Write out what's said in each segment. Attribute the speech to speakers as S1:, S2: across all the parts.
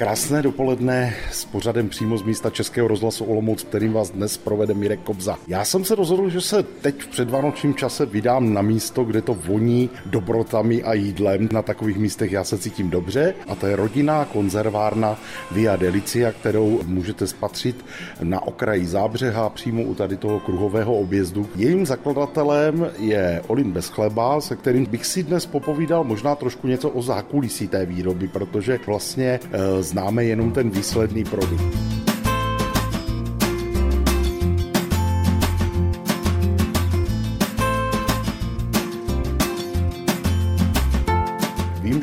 S1: Krásné dopoledne s pořadem přímo z místa Českého rozhlasu Olomouc, kterým vás dnes provede Mirek Kobza. Já jsem se rozhodl, že se teď v předvánočním čase vydám na místo, kde to voní dobrotami a jídlem. Na takových místech já se cítím dobře a to je rodinná konzervárna Via Delicia, kterou můžete spatřit na okraji Zábřeha přímo u tady toho kruhového objezdu. Jejím zakladatelem je Olin Bezchleba, se kterým bych si dnes popovídal možná trošku něco o zákulisí té výroby, protože vlastně e, známe jenom ten výsledný produkt.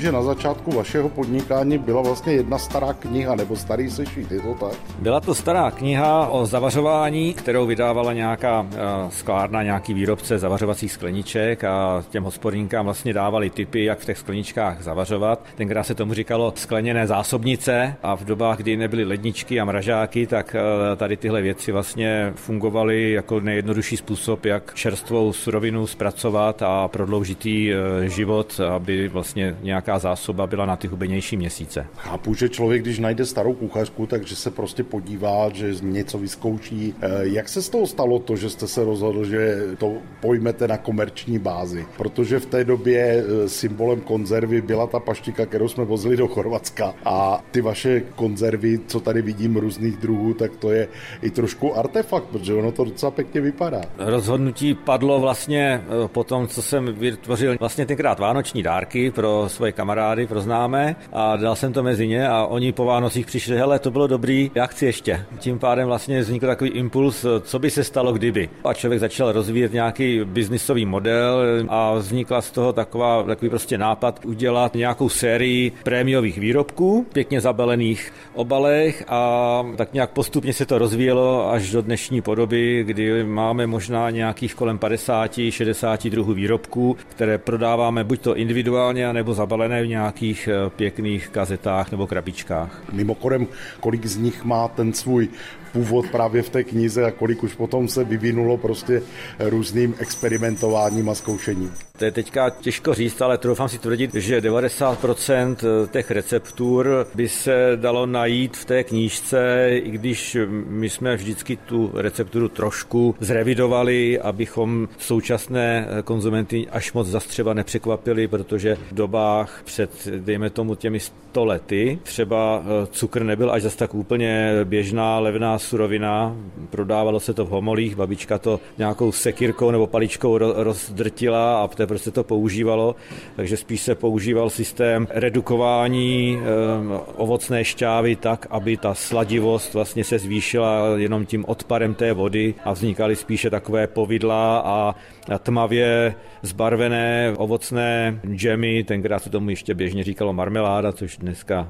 S1: Že na začátku vašeho podnikání byla vlastně jedna stará kniha, nebo starý sešit, je to tak?
S2: Byla to stará kniha o zavařování, kterou vydávala nějaká eh, sklárna, nějaký výrobce zavařovacích skleniček a těm hospodníkám vlastně dávali tipy, jak v těch skleničkách zavařovat. Tenkrát se tomu říkalo skleněné zásobnice a v dobách, kdy nebyly ledničky a mražáky, tak eh, tady tyhle věci vlastně fungovaly jako nejjednodušší způsob, jak čerstvou surovinu zpracovat a prodloužit jí eh, život, aby vlastně nějaká zásoba byla na ty hubenější měsíce.
S1: Chápu, že člověk, když najde starou kuchařku, takže se prostě podívá, že něco vyzkouší. Eh, jak se z toho stalo to, že jste se rozhodl, že to pojmete na komerční bázi? Protože v té době eh, symbolem konzervy byla ta paštika, kterou jsme vozili do Chorvatska a ty vaše konzervy, co tady vidím různých druhů, tak to je i trošku artefakt, protože ono to docela pěkně vypadá.
S2: Rozhodnutí padlo vlastně eh, po tom, co jsem vytvořil vlastně tenkrát vánoční dárky pro svoje kamarády, pro známé a dal jsem to mezi ně a oni po Vánocích přišli, hele, to bylo dobrý, já chci ještě. Tím pádem vlastně vznikl takový impuls, co by se stalo kdyby. A člověk začal rozvíjet nějaký biznisový model a vznikla z toho taková, takový prostě nápad udělat nějakou sérii prémiových výrobků, pěkně zabalených obalech a tak nějak postupně se to rozvíjelo až do dnešní podoby, kdy máme možná nějakých kolem 50-60 druhů výrobků, které prodáváme buď to individuálně, nebo za v nějakých eh, pěkných kazetách nebo krabičkách.
S1: Mimochodem, kolik z nich má ten svůj původ právě v té knize a kolik už potom se vyvinulo prostě různým experimentováním a zkoušením.
S2: To je teďka těžko říct, ale troufám si tvrdit, že 90% těch receptur by se dalo najít v té knížce, i když my jsme vždycky tu recepturu trošku zrevidovali, abychom současné konzumenty až moc zastřeba nepřekvapili, protože v dobách před, dejme tomu, těmi 100 lety třeba eh, cukr nebyl až zase tak úplně běžná, levná surovina, prodávalo se to v homolích, babička to nějakou sekirkou nebo paličkou rozdrtila a teprve se to používalo, takže spíš se používal systém redukování eh, ovocné šťávy tak, aby ta sladivost vlastně se zvýšila jenom tím odparem té vody a vznikaly spíše takové povidla a tmavě zbarvené ovocné džemy, tenkrát se tomu ještě běžně říkalo marmeláda, což dneska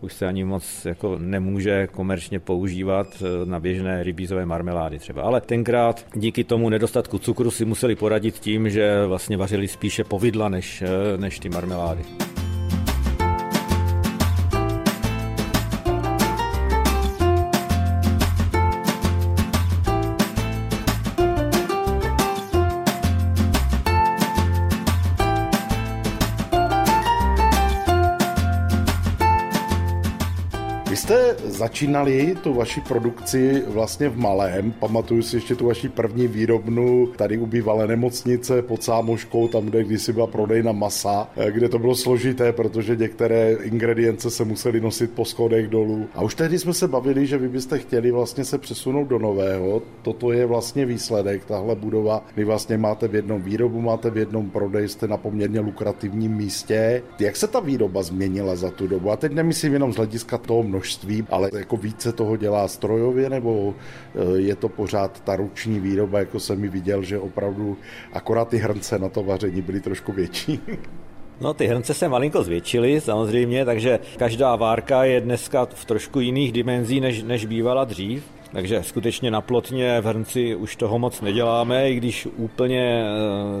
S2: už se ani moc jako nemůže komerčně používat eh, na běžné rybízové marmelády třeba. Ale tenkrát díky tomu nedostatku cukru si museli poradit tím, že vlastně vařili spíše povidla než, eh, než ty marmelády.
S1: Jste začínali tu vaši produkci vlastně v malém. Pamatuju si ještě tu vaši první výrobnu tady u bývalé nemocnice pod Sámoškou, tam, kde kdysi byla prodejna masa, eh, kde to bylo složité, protože některé ingredience se musely nosit po schodech dolů. A už tehdy jsme se bavili, že vy byste chtěli vlastně se přesunout do nového. Toto je vlastně výsledek, tahle budova. Vy vlastně máte v jednom výrobu, máte v jednom prodej, jste na poměrně lukrativním místě. Jak se ta výroba změnila za tu dobu? A teď nemyslím jenom z hlediska toho množství ale jako více toho dělá strojově, nebo eh, je to pořád ta ruční výroba, jako jsem mi viděl, že opravdu akorát ty hrnce na to vaření byly trošku větší.
S2: No ty hrnce se malinko zvětšily samozřejmě, takže každá várka je dneska v trošku jiných dimenzí, než, než bývala dřív. Takže skutečně na plotně v hrnci už toho moc neděláme, i když úplně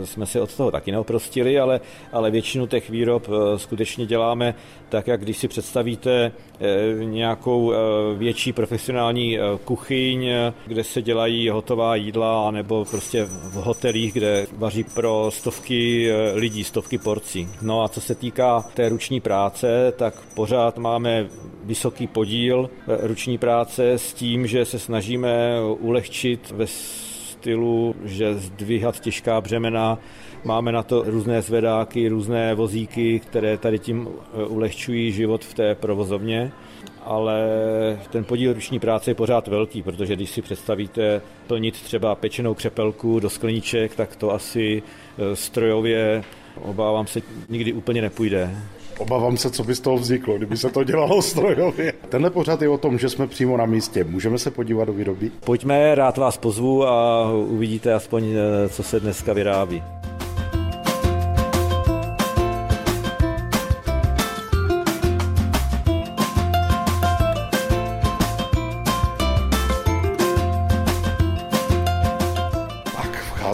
S2: eh, jsme se od toho taky neoprostili, ale, ale většinu těch výrob eh, skutečně děláme tak, jak když si představíte eh, nějakou větší profesionální kuchyň, kde se dělají hotová jídla, anebo prostě v hotelích, kde vaří pro stovky lidí, stovky porcí. No a co se týká té ruční práce, tak pořád máme vysoký podíl ruční práce s tím, že se snažíme ulehčit ve stylu, že zdvíhat těžká břemena, máme na to různé zvedáky, různé vozíky, které tady tím ulehčují život v té provozovně ale ten podíl ruční práce je pořád velký, protože když si představíte plnit třeba pečenou křepelku do skleniček, tak to asi e, strojově, obávám se, nikdy úplně nepůjde.
S1: Obávám se, co by z toho vzniklo, kdyby se to dělalo strojově. Tenhle pořad je o tom, že jsme přímo na místě. Můžeme se podívat do výroby?
S2: Pojďme, rád vás pozvu a uvidíte aspoň, e, co se dneska vyrábí.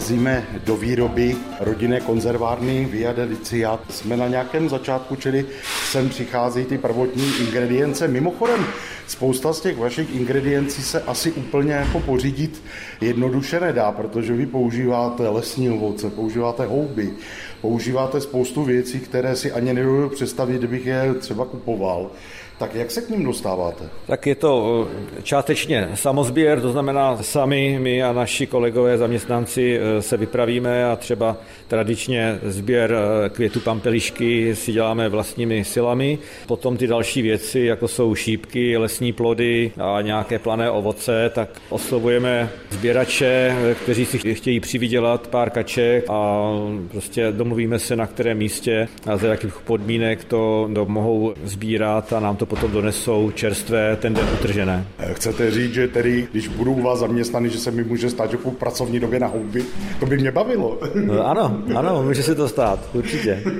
S1: Vcházíme do výroby rodinné konzervárny Via Delicia. Jsme na nějakém začátku, čili sem přichází ty prvotní ingredience. Mimochodem, spousta z těch vašich ingrediencí se asi úplně jako pořídit jednoduše nedá, protože vy používáte lesní ovoce, používáte houby, používáte spoustu věcí, které si ani nedovedu představit, kdybych je třeba kupoval. Tak jak se k ním dostáváte?
S2: Tak je to eh, částečně samozběr, to znamená sami my a naši kolegové zaměstnanci eh, se vypravíme a třeba tradičně sběr eh, květu pampelišky si děláme vlastními silami. Potom ty další věci, jako jsou šípky, lesní plody a nějaké plané ovoce, tak oslovujeme sběrače, kteří si chtějí přivydělat pár kaček a prostě domluvíme se, na kterém místě a za jakých podmínek to mohou sbírat a nám to to potom donesou čerstvé, ten den utržené.
S1: Eh, chcete říct, že tedy, když budu u vás zaměstnaný, že se mi může stát, že v pracovní době na houby? To by mě bavilo.
S2: No, ano, ano, může se to stát, určitě.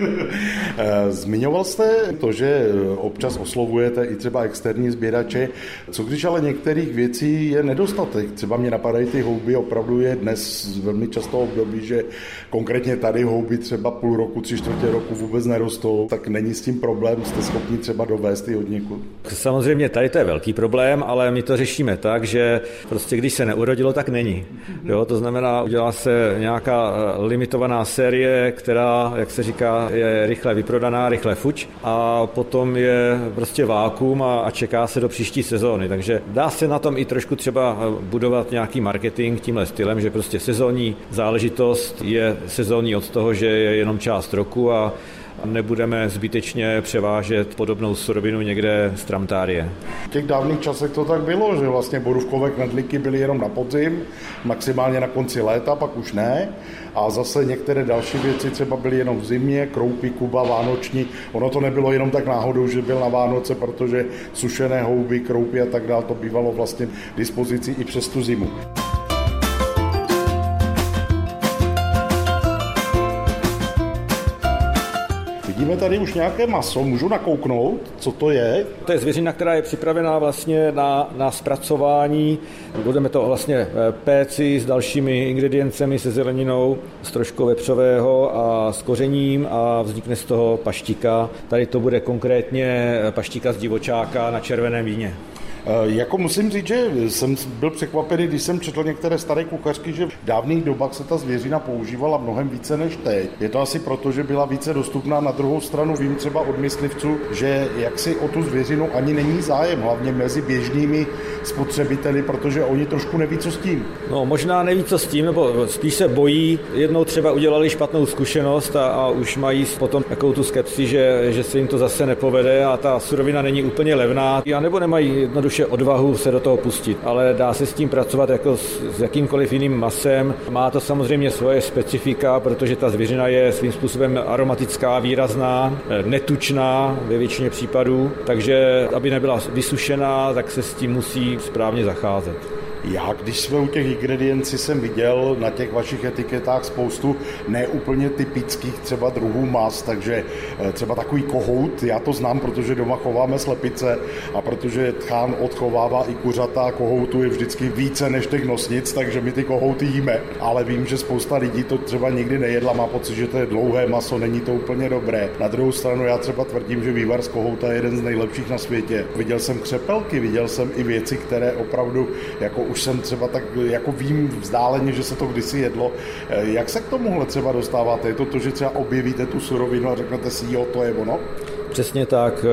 S1: Eh, zmiňoval jste to, že občas oslovujete i třeba externí sběrače. Co když ale některých věcí je nedostatek? Třeba mě napadají ty houby, opravdu je dnes velmi často období, že konkrétně tady houby třeba půl roku, tři čtvrtě roku vůbec nerostou, tak není s tím problém, jste schopni třeba dovést i od někud?
S2: Samozřejmě tady to je velký problém, ale my to řešíme tak, že prostě když se neurodilo, tak není. Jo, to znamená, udělá se nějaká eh, limitovaná série, která, jak se říká, je rychle vyprodaná, rychle fuč a potom je prostě vákum a, a čeká se do příští sezóny. Takže dá se na tom i trošku třeba eh, budovat nějaký marketing tímhle stylem, že prostě sezónní záležitost je sezónní od toho, že je jenom část roku a nebudeme zbytečně převážet podobnou surovinu někde z Tramtárie.
S1: V těch dávných časech to tak bylo, že vlastně borůvkové knedlíky byly jenom na podzim, maximálně na konci léta, pak už ne. A zase některé další věci třeba byly jenom v zimě, kroupy, kuba, vánoční. Ono to nebylo jenom tak náhodou, že byl na Vánoce, protože sušené houby, kroupy a tak dále, to bývalo vlastně dispozici i přes tu zimu. Vidíme tady už nějaké maso, můžu nakouknout, co to je?
S2: To je zvěřina, která je připravená vlastně na, na zpracování. Budeme to vlastně eh, péci s dalšími ingrediencemi, se zeleninou, s troškou vepřového a s kořením a vznikne z toho paštika. Tady to bude konkrétně paštika z divočáka na červeném víně.
S1: Eh, jako musím říct, že jsem byl překvapený, když jsem četl některé staré kuchařky, že v dávných dobách se ta zvěřina používala mnohem více než teď. Je to asi proto, že byla více dostupná. Na druhou stranu vím třeba od myslivců, že jaksi o tu zvěřinu ani není zájem, hlavně mezi běžnými spotřebiteli, protože oni trošku neví, co s tím.
S2: No, možná neví, co s tím, nebo spíš se bojí. Jednou třeba udělali špatnou zkušenost a, a už mají potom takovou tu skepsi, že, že se jim to zase nepovede a ta surovina není úplně levná. A nebo nemají jednoduše jednoduše odvahu se do toho pustit, ale dá se s tím pracovat jako s, s jakýmkoliv jiným masem. Má to samozřejmě svoje specifika, protože ta zvěřina je svým způsobem aromatická, výrazná, eh, netučná ve většině případů, takže aby nebyla vysušená, tak se s tím musí správně zacházet.
S1: Já, když jsme u těch ingrediencí, jsem viděl na těch vašich etiketách spoustu neúplně typických třeba druhů mas, takže eh, třeba takový kohout, já to znám, protože doma chováme slepice a protože tchán odchovává i kuřata kohoutu je vždycky více než těch nosnic, takže my ty kohouty jíme. Ale vím, že spousta lidí to třeba nikdy nejedla, má pocit, že to je dlouhé maso, není to úplně dobré. Na druhou stranu já třeba tvrdím, že vývar z kohouta je jeden z nejlepších na světě. Viděl jsem křepelky, viděl jsem i věci, které opravdu jako už jsem třeba tak jako vím vzdáleně, že se to kdysi jedlo. Eh, jak se k tomuhle třeba dostáváte? Je to to, že třeba objevíte tu surovinu a řeknete si, jo, to je ono?
S2: Přesně tak.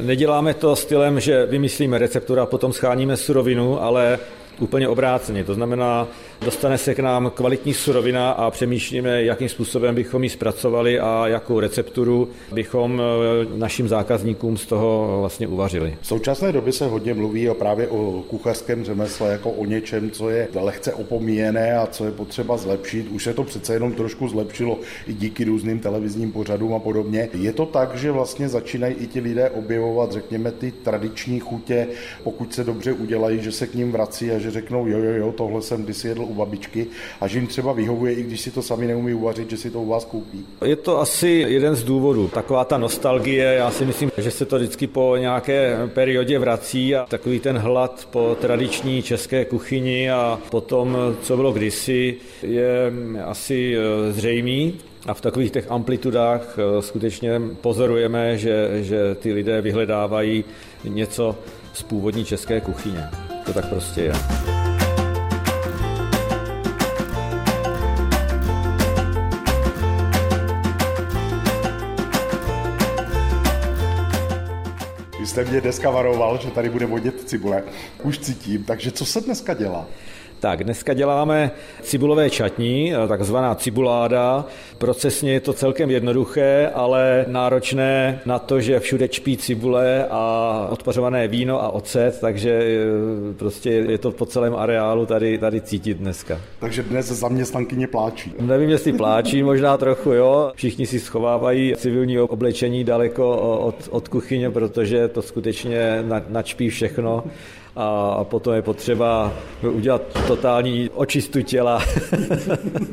S2: Neděláme to stylem, že vymyslíme receptura a potom scháníme surovinu, ale úplně obráceně. To znamená, dostane se k nám kvalitní surovina a přemýšlíme, jakým způsobem bychom ji zpracovali a jakou recepturu bychom eh, našim zákazníkům z toho vlastně uvařili.
S1: V současné době se hodně mluví o právě o kuchařském řemesle jako o něčem, co je lehce opomíjené a co je potřeba zlepšit. Už se to přece jenom trošku zlepšilo i díky různým televizním pořadům a podobně. Je to tak, že vlastně začínají i ti lidé objevovat, řekněme, ty tradiční chutě, pokud se dobře udělají, že se k ním vrací a že řeknou, jo, jo, jo, tohle jsem kdysi jedl u babičky a že jim třeba vyhovuje, i když si to sami neumí uvařit, že si to u vás koupí.
S2: Je to asi jeden z důvodů. Taková ta nostalgie, já si myslím, že se to vždycky po nějaké periodě vrací a takový ten hlad po tradiční české kuchyni a potom, co bylo kdysi, je asi eh, zřejmý. A v takových těch amplitudách eh, skutečně pozorujeme, že, že ty lidé vyhledávají něco z původní české kuchyně. To tak prostě je.
S1: Jste mě dneska varoval, že tady bude vodit cibule. Už cítím, takže co se dneska dělá?
S2: Tak, dneska děláme cibulové čatní, takzvaná cibuláda. Procesně je to celkem jednoduché, ale náročné na to, že všude čpí cibule a odpařované víno a ocet, takže e, prostě je to po celém areálu tady, tady cítit dneska.
S1: Takže dnes zaměstnankyně pláčí.
S2: Nevím, jestli pláčí, možná trochu, jo. Všichni si schovávají civilní oblečení daleko od, od kuchyně, protože to skutečně načpí všechno a potom je potřeba udělat totální očistu těla,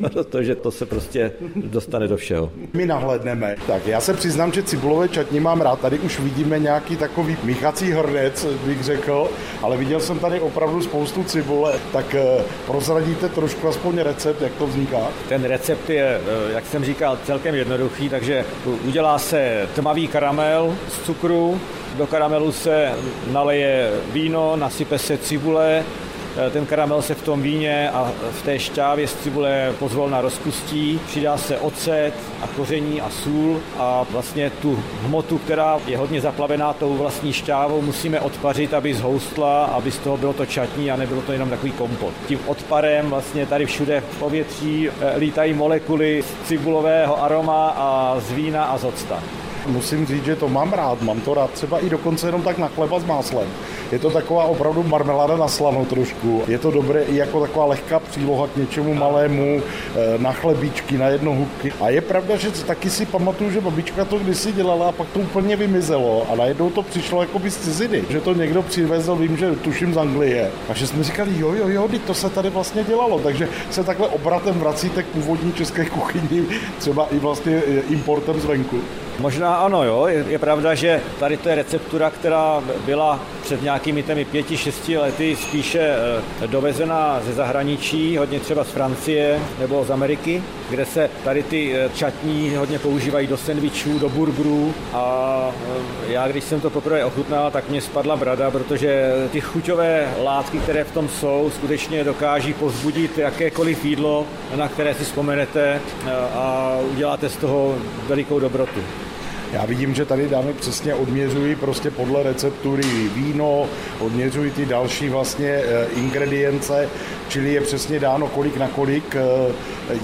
S2: protože to se prostě dostane do všeho.
S1: My nahledneme. Tak já se přiznám, že cibulové čatní mám rád. Tady už vidíme nějaký takový míchací hrnec, bych řekl, ale viděl jsem tady opravdu spoustu cibule. Tak eh, prozradíte trošku aspoň recept, jak to vzniká?
S2: Ten recept je, eh, jak jsem říkal, celkem jednoduchý, takže udělá se tmavý karamel z cukru, do karamelu se naleje víno, nasype se cibule, eh, ten karamel se v tom víně a v té šťávě z cibule pozvolna rozpustí, přidá se ocet a koření a sůl a vlastně tu hmotu, která je hodně zaplavená tou vlastní šťávou, musíme odpařit, aby zhoustla, aby z toho bylo to čatní a nebylo to jenom takový kompot. Tím odparem vlastně tady všude v povětří eh, lítají molekuly z cibulového aroma a z vína a z octa
S1: musím říct, že to mám rád. Mám to rád třeba i dokonce jenom tak na chleba s máslem. Je to taková opravdu marmeláda na slano trošku. Je to dobré i jako taková lehká příloha k něčemu malému, eh, na chlebíčky, na jednohubky. A je pravda, že taky si pamatuju, že babička to kdysi dělala a pak to úplně vymizelo a najednou to přišlo jako by z ciziny. Že to někdo přivezl, vím, že tuším z Anglie. A že jsme říkali, jo, jo, jo, to se tady vlastně dělalo. Takže se takhle obratem vracíte k původní české kuchyni, třeba i vlastně eh, importem zvenku.
S2: Možná ano, jo. Je, je pravda, že tady to je receptura, která byla před nějakými těmi pěti, šesti lety spíše eh, dovezená ze zahraničí, hodně třeba z Francie nebo z Ameriky, kde se tady ty eh, čatní hodně používají do sendvičů, do burgerů a eh, já, když jsem to poprvé ochutnal, tak mě spadla brada, protože ty chuťové látky, které v tom jsou, skutečně dokáží pozbudit jakékoliv jídlo, na které si vzpomenete a uděláte z toho velikou dobrotu.
S1: Já vidím, že tady dámy přesně odměřují prostě podle receptury víno, odměřují ty další vlastně eh, ingredience, čili je přesně dáno kolik na kolik. Eh,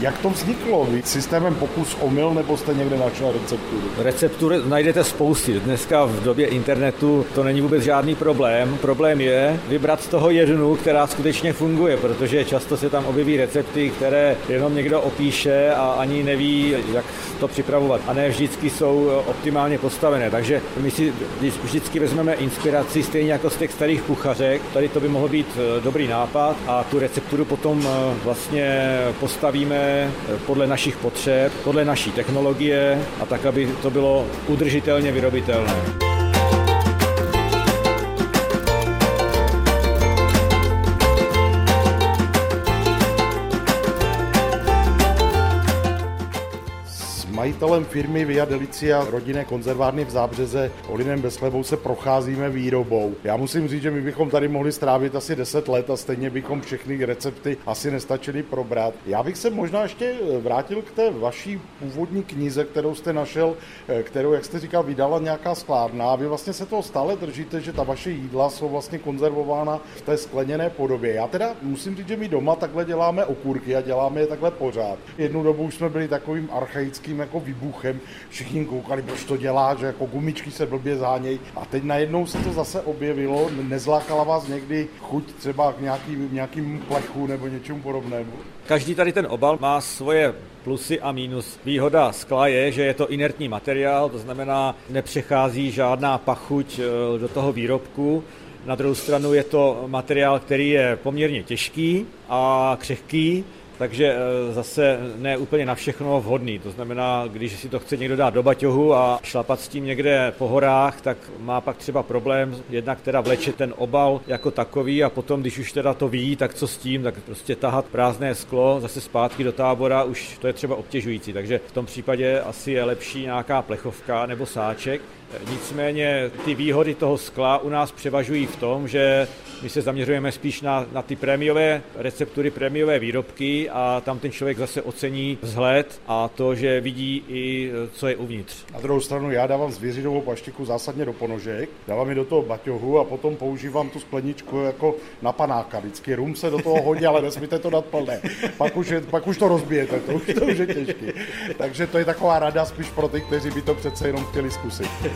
S1: jak to vzniklo? Vy systémem pokus omyl nebo jste někde našel recepturu?
S2: Receptury najdete spousty. Dneska v době internetu to není vůbec žádný problém. Problém je vybrat z toho jednu, která skutečně funguje, protože často se tam objeví recepty, které jenom někdo opíše a ani neví, jak to připravovat. A ne vždycky jsou optimálně postavené. Takže my si vždycky vezmeme inspiraci stejně jako z těch starých kuchařek. Tady to by mohl být eh, dobrý nápad a tu recepturu potom eh, vlastně postavíme eh, podle našich potřeb, podle naší technologie a tak, aby to bylo udržitelně vyrobitelné.
S1: Majitelem firmy Via Delicia rodinné konzervárny v Zábřeze Olinem Beslevou se procházíme výrobou. Já musím říct, že my bychom tady mohli strávit asi 10 let a stejně bychom všechny recepty asi nestačili probrat. Já bych se možná ještě vrátil k té vaší původní knize, kterou jste našel, kterou, jak jste říkal, vydala nějaká sklárna. Vy vlastně se toho stále držíte, že ta vaše jídla jsou vlastně konzervována v té skleněné podobě. Já teda musím říct, že my doma takhle děláme okurky a děláme je takhle pořád. Jednu dobu už jsme byli takovým archaickým jako výbuchem, všichni koukali, proč to dělá, že jako gumičky se blbě záněj. A teď najednou se to zase objevilo, nezlákala vás někdy chuť třeba k nějaký, nějakým plechu nebo něčemu podobnému?
S2: Každý tady ten obal má svoje plusy a mínus. Výhoda skla je, že je to inertní materiál, to znamená, nepřechází žádná pachuť eh, do toho výrobku. Na druhou stranu je to materiál, který je poměrně těžký a křehký, takže eh, zase ne úplně na všechno vhodný. To znamená, když si to chce někdo dát do baťohu a šlapat s tím někde po horách, tak má pak třeba problém jednak teda vleče ten obal jako takový a potom, když už teda to ví, tak co s tím, tak prostě tahat prázdné sklo zase zpátky do tábora, už to je třeba obtěžující. Takže v tom případě asi je lepší nějaká plechovka nebo sáček. Nicméně ty výhody toho skla u nás převažují v tom, že my se zaměřujeme spíš na, na ty prémiové receptury, prémiové výrobky a tam ten člověk zase ocení vzhled a to, že vidí i, co je uvnitř.
S1: Na druhou stranu já dávám zvěřinovou paštiku zásadně do ponožek, dávám ji do toho baťohu a potom používám tu skleničku jako na panáka. Vždycky rum se do toho hodí, ale nesmíte to dát plné. Pak už, je, pak už to rozbijete, to už, to už je těžké. Takže to je taková rada spíš pro ty, kteří by to přece jenom chtěli zkusit.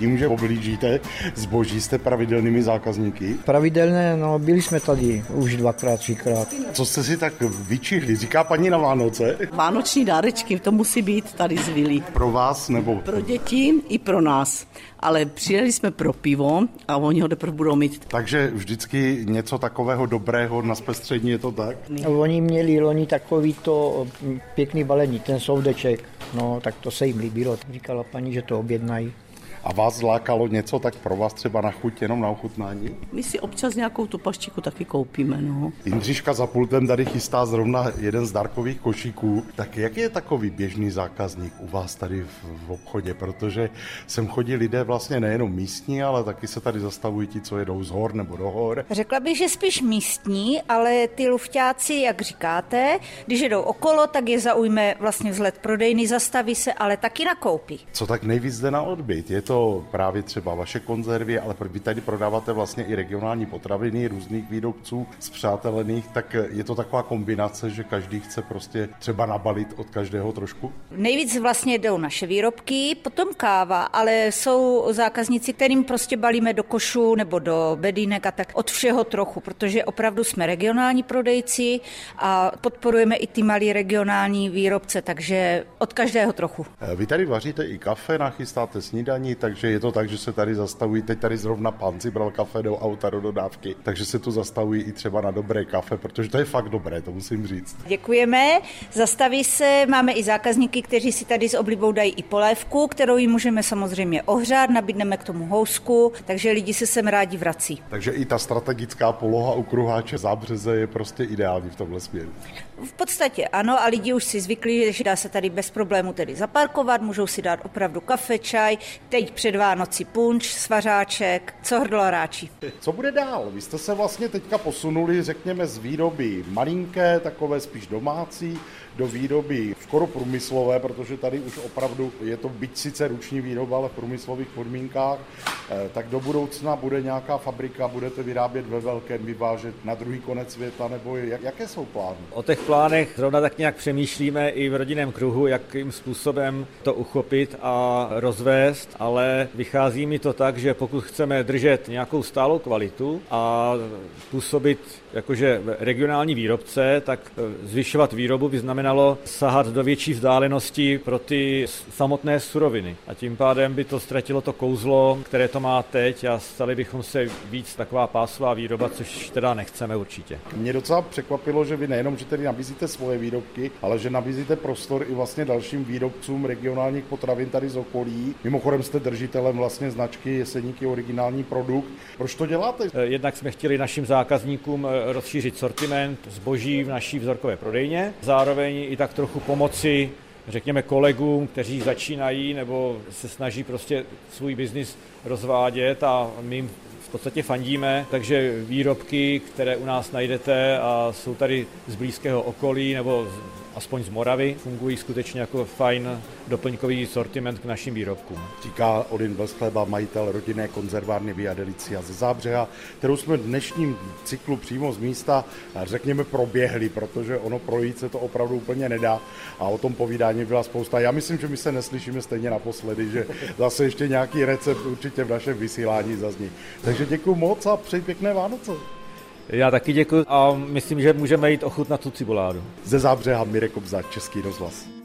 S1: Vidím, že oblížíte zboží, jste pravidelnými zákazníky?
S3: Pravidelné, no byli jsme tady už dvakrát, třikrát.
S1: Co jste si tak vyčihli, říká paní na Vánoce?
S4: Vánoční dárečky, to musí být tady z Vili.
S1: Pro vás nebo?
S4: Pro děti i pro nás ale přijeli jsme pro pivo a oni ho teprve budou mít.
S1: Takže vždycky něco takového dobrého na zpestření, je to tak?
S3: Oni měli loni takový to pěkný balení, ten soudeček, no tak to se jim líbilo. Říkala paní, že to objednají.
S1: A vás zlákalo něco tak pro vás třeba na chuť, jenom na ochutnání?
S4: My si občas nějakou tu paštiku taky koupíme, no.
S1: Jindřiška za pultem tady chystá zrovna jeden z dárkových košíků. Tak jak je takový běžný zákazník u vás tady v obchodě? Protože sem chodí lidé vlastně nejenom místní, ale taky se tady zastavují ti, co jedou z hor nebo do hor.
S5: Řekla bych, že spíš místní, ale ty lufťáci, jak říkáte, když jedou okolo, tak je zaujme vlastně vzhled prodejny, zastaví se, ale taky nakoupí.
S1: Co tak nejvíc jde na odbyt? Je to právě třeba vaše konzervy, ale vy tady prodáváte vlastně i regionální potraviny různých výrobců zpřátelených, tak je to taková kombinace, že každý chce prostě třeba nabalit od každého trošku?
S5: Nejvíc vlastně jdou naše výrobky, potom káva, ale jsou zákazníci, kterým prostě balíme do košů nebo do bedínek a tak od všeho trochu, protože opravdu jsme regionální prodejci a podporujeme i ty malí regionální výrobce, takže od každého trochu.
S1: Vy tady vaříte i kafe, nachystáte snídaní, takže je to tak, že se tady zastavují, teď tady zrovna pán si bral kafe do auta, do dodávky, takže se tu zastavují i třeba na dobré kafe, protože to je fakt dobré, to musím říct.
S5: Děkujeme, zastaví se, máme i zákazníky, kteří si tady s oblibou dají i polévku, kterou jim můžeme samozřejmě ohřát, nabídneme k tomu housku, takže lidi se sem rádi vrací.
S1: Takže i ta strategická poloha u kruháče zábřeze je prostě ideální v tomhle směru.
S5: V podstatě ano a lidi už si zvykli, že dá se tady bez problému tedy zaparkovat, můžou si dát opravdu kafe, čaj, teď před Vánoci punč, svařáček, co hrdlo ráčí.
S1: Co bude dál? Vy jste se vlastně teďka posunuli, řekněme, z výroby malinké, takové spíš domácí, do výroby skoro průmyslové, protože tady už opravdu je to byť sice ruční výroba, ale v průmyslových podmínkách, eh, tak do budoucna bude nějaká fabrika, budete vyrábět ve velkém, vyvážet na druhý konec světa, nebo jak, jaké jsou plány?
S2: O těch plánech zrovna tak nějak přemýšlíme i v rodinném kruhu, jakým způsobem to uchopit a rozvést, ale vychází mi to tak, že pokud chceme držet nějakou stálou kvalitu a působit jakože regionální výrobce, tak e, zvyšovat výrobu by znamenalo sahat do větší vzdálenosti pro ty samotné suroviny. A tím pádem by to ztratilo to kouzlo, které to má teď a stali bychom se víc taková pásová výroba, což teda nechceme určitě.
S1: Mě docela překvapilo, že vy nejenom, že tedy nabízíte svoje výrobky, ale že nabízíte prostor i vlastně dalším výrobcům regionálních potravin tady z okolí. Mimochodem jste držitelem vlastně značky Jeseníky originální produkt. Proč to děláte?
S2: Jednak jsme chtěli našim zákazníkům rozšířit sortiment zboží v naší vzorkové prodejně, zároveň i tak trochu pomoci řekněme kolegům, kteří začínají nebo se snaží prostě svůj biznis rozvádět a my jim v podstatě fandíme, takže výrobky, které u nás najdete a jsou tady z blízkého okolí nebo aspoň z Moravy, fungují skutečně jako fajn doplňkový sortiment k našim výrobkům.
S1: Říká Odin Veskleba, majitel rodinné konzervárny Via Delicia ze Zábřeha, kterou jsme v dnešním cyklu přímo z místa, řekněme, proběhli, protože ono projít se to opravdu úplně nedá a o tom povídání byla spousta. Já myslím, že my se neslyšíme stejně naposledy, že zase ještě nějaký recept určitě v našem vysílání zazní. Takže děkuji moc a přeji pěkné Vánoce.
S2: Já taky děkuji a myslím, že můžeme jít ochutnat tu cibuládu.
S1: Ze Zábřeha Mirek Obza, Český rozhlas.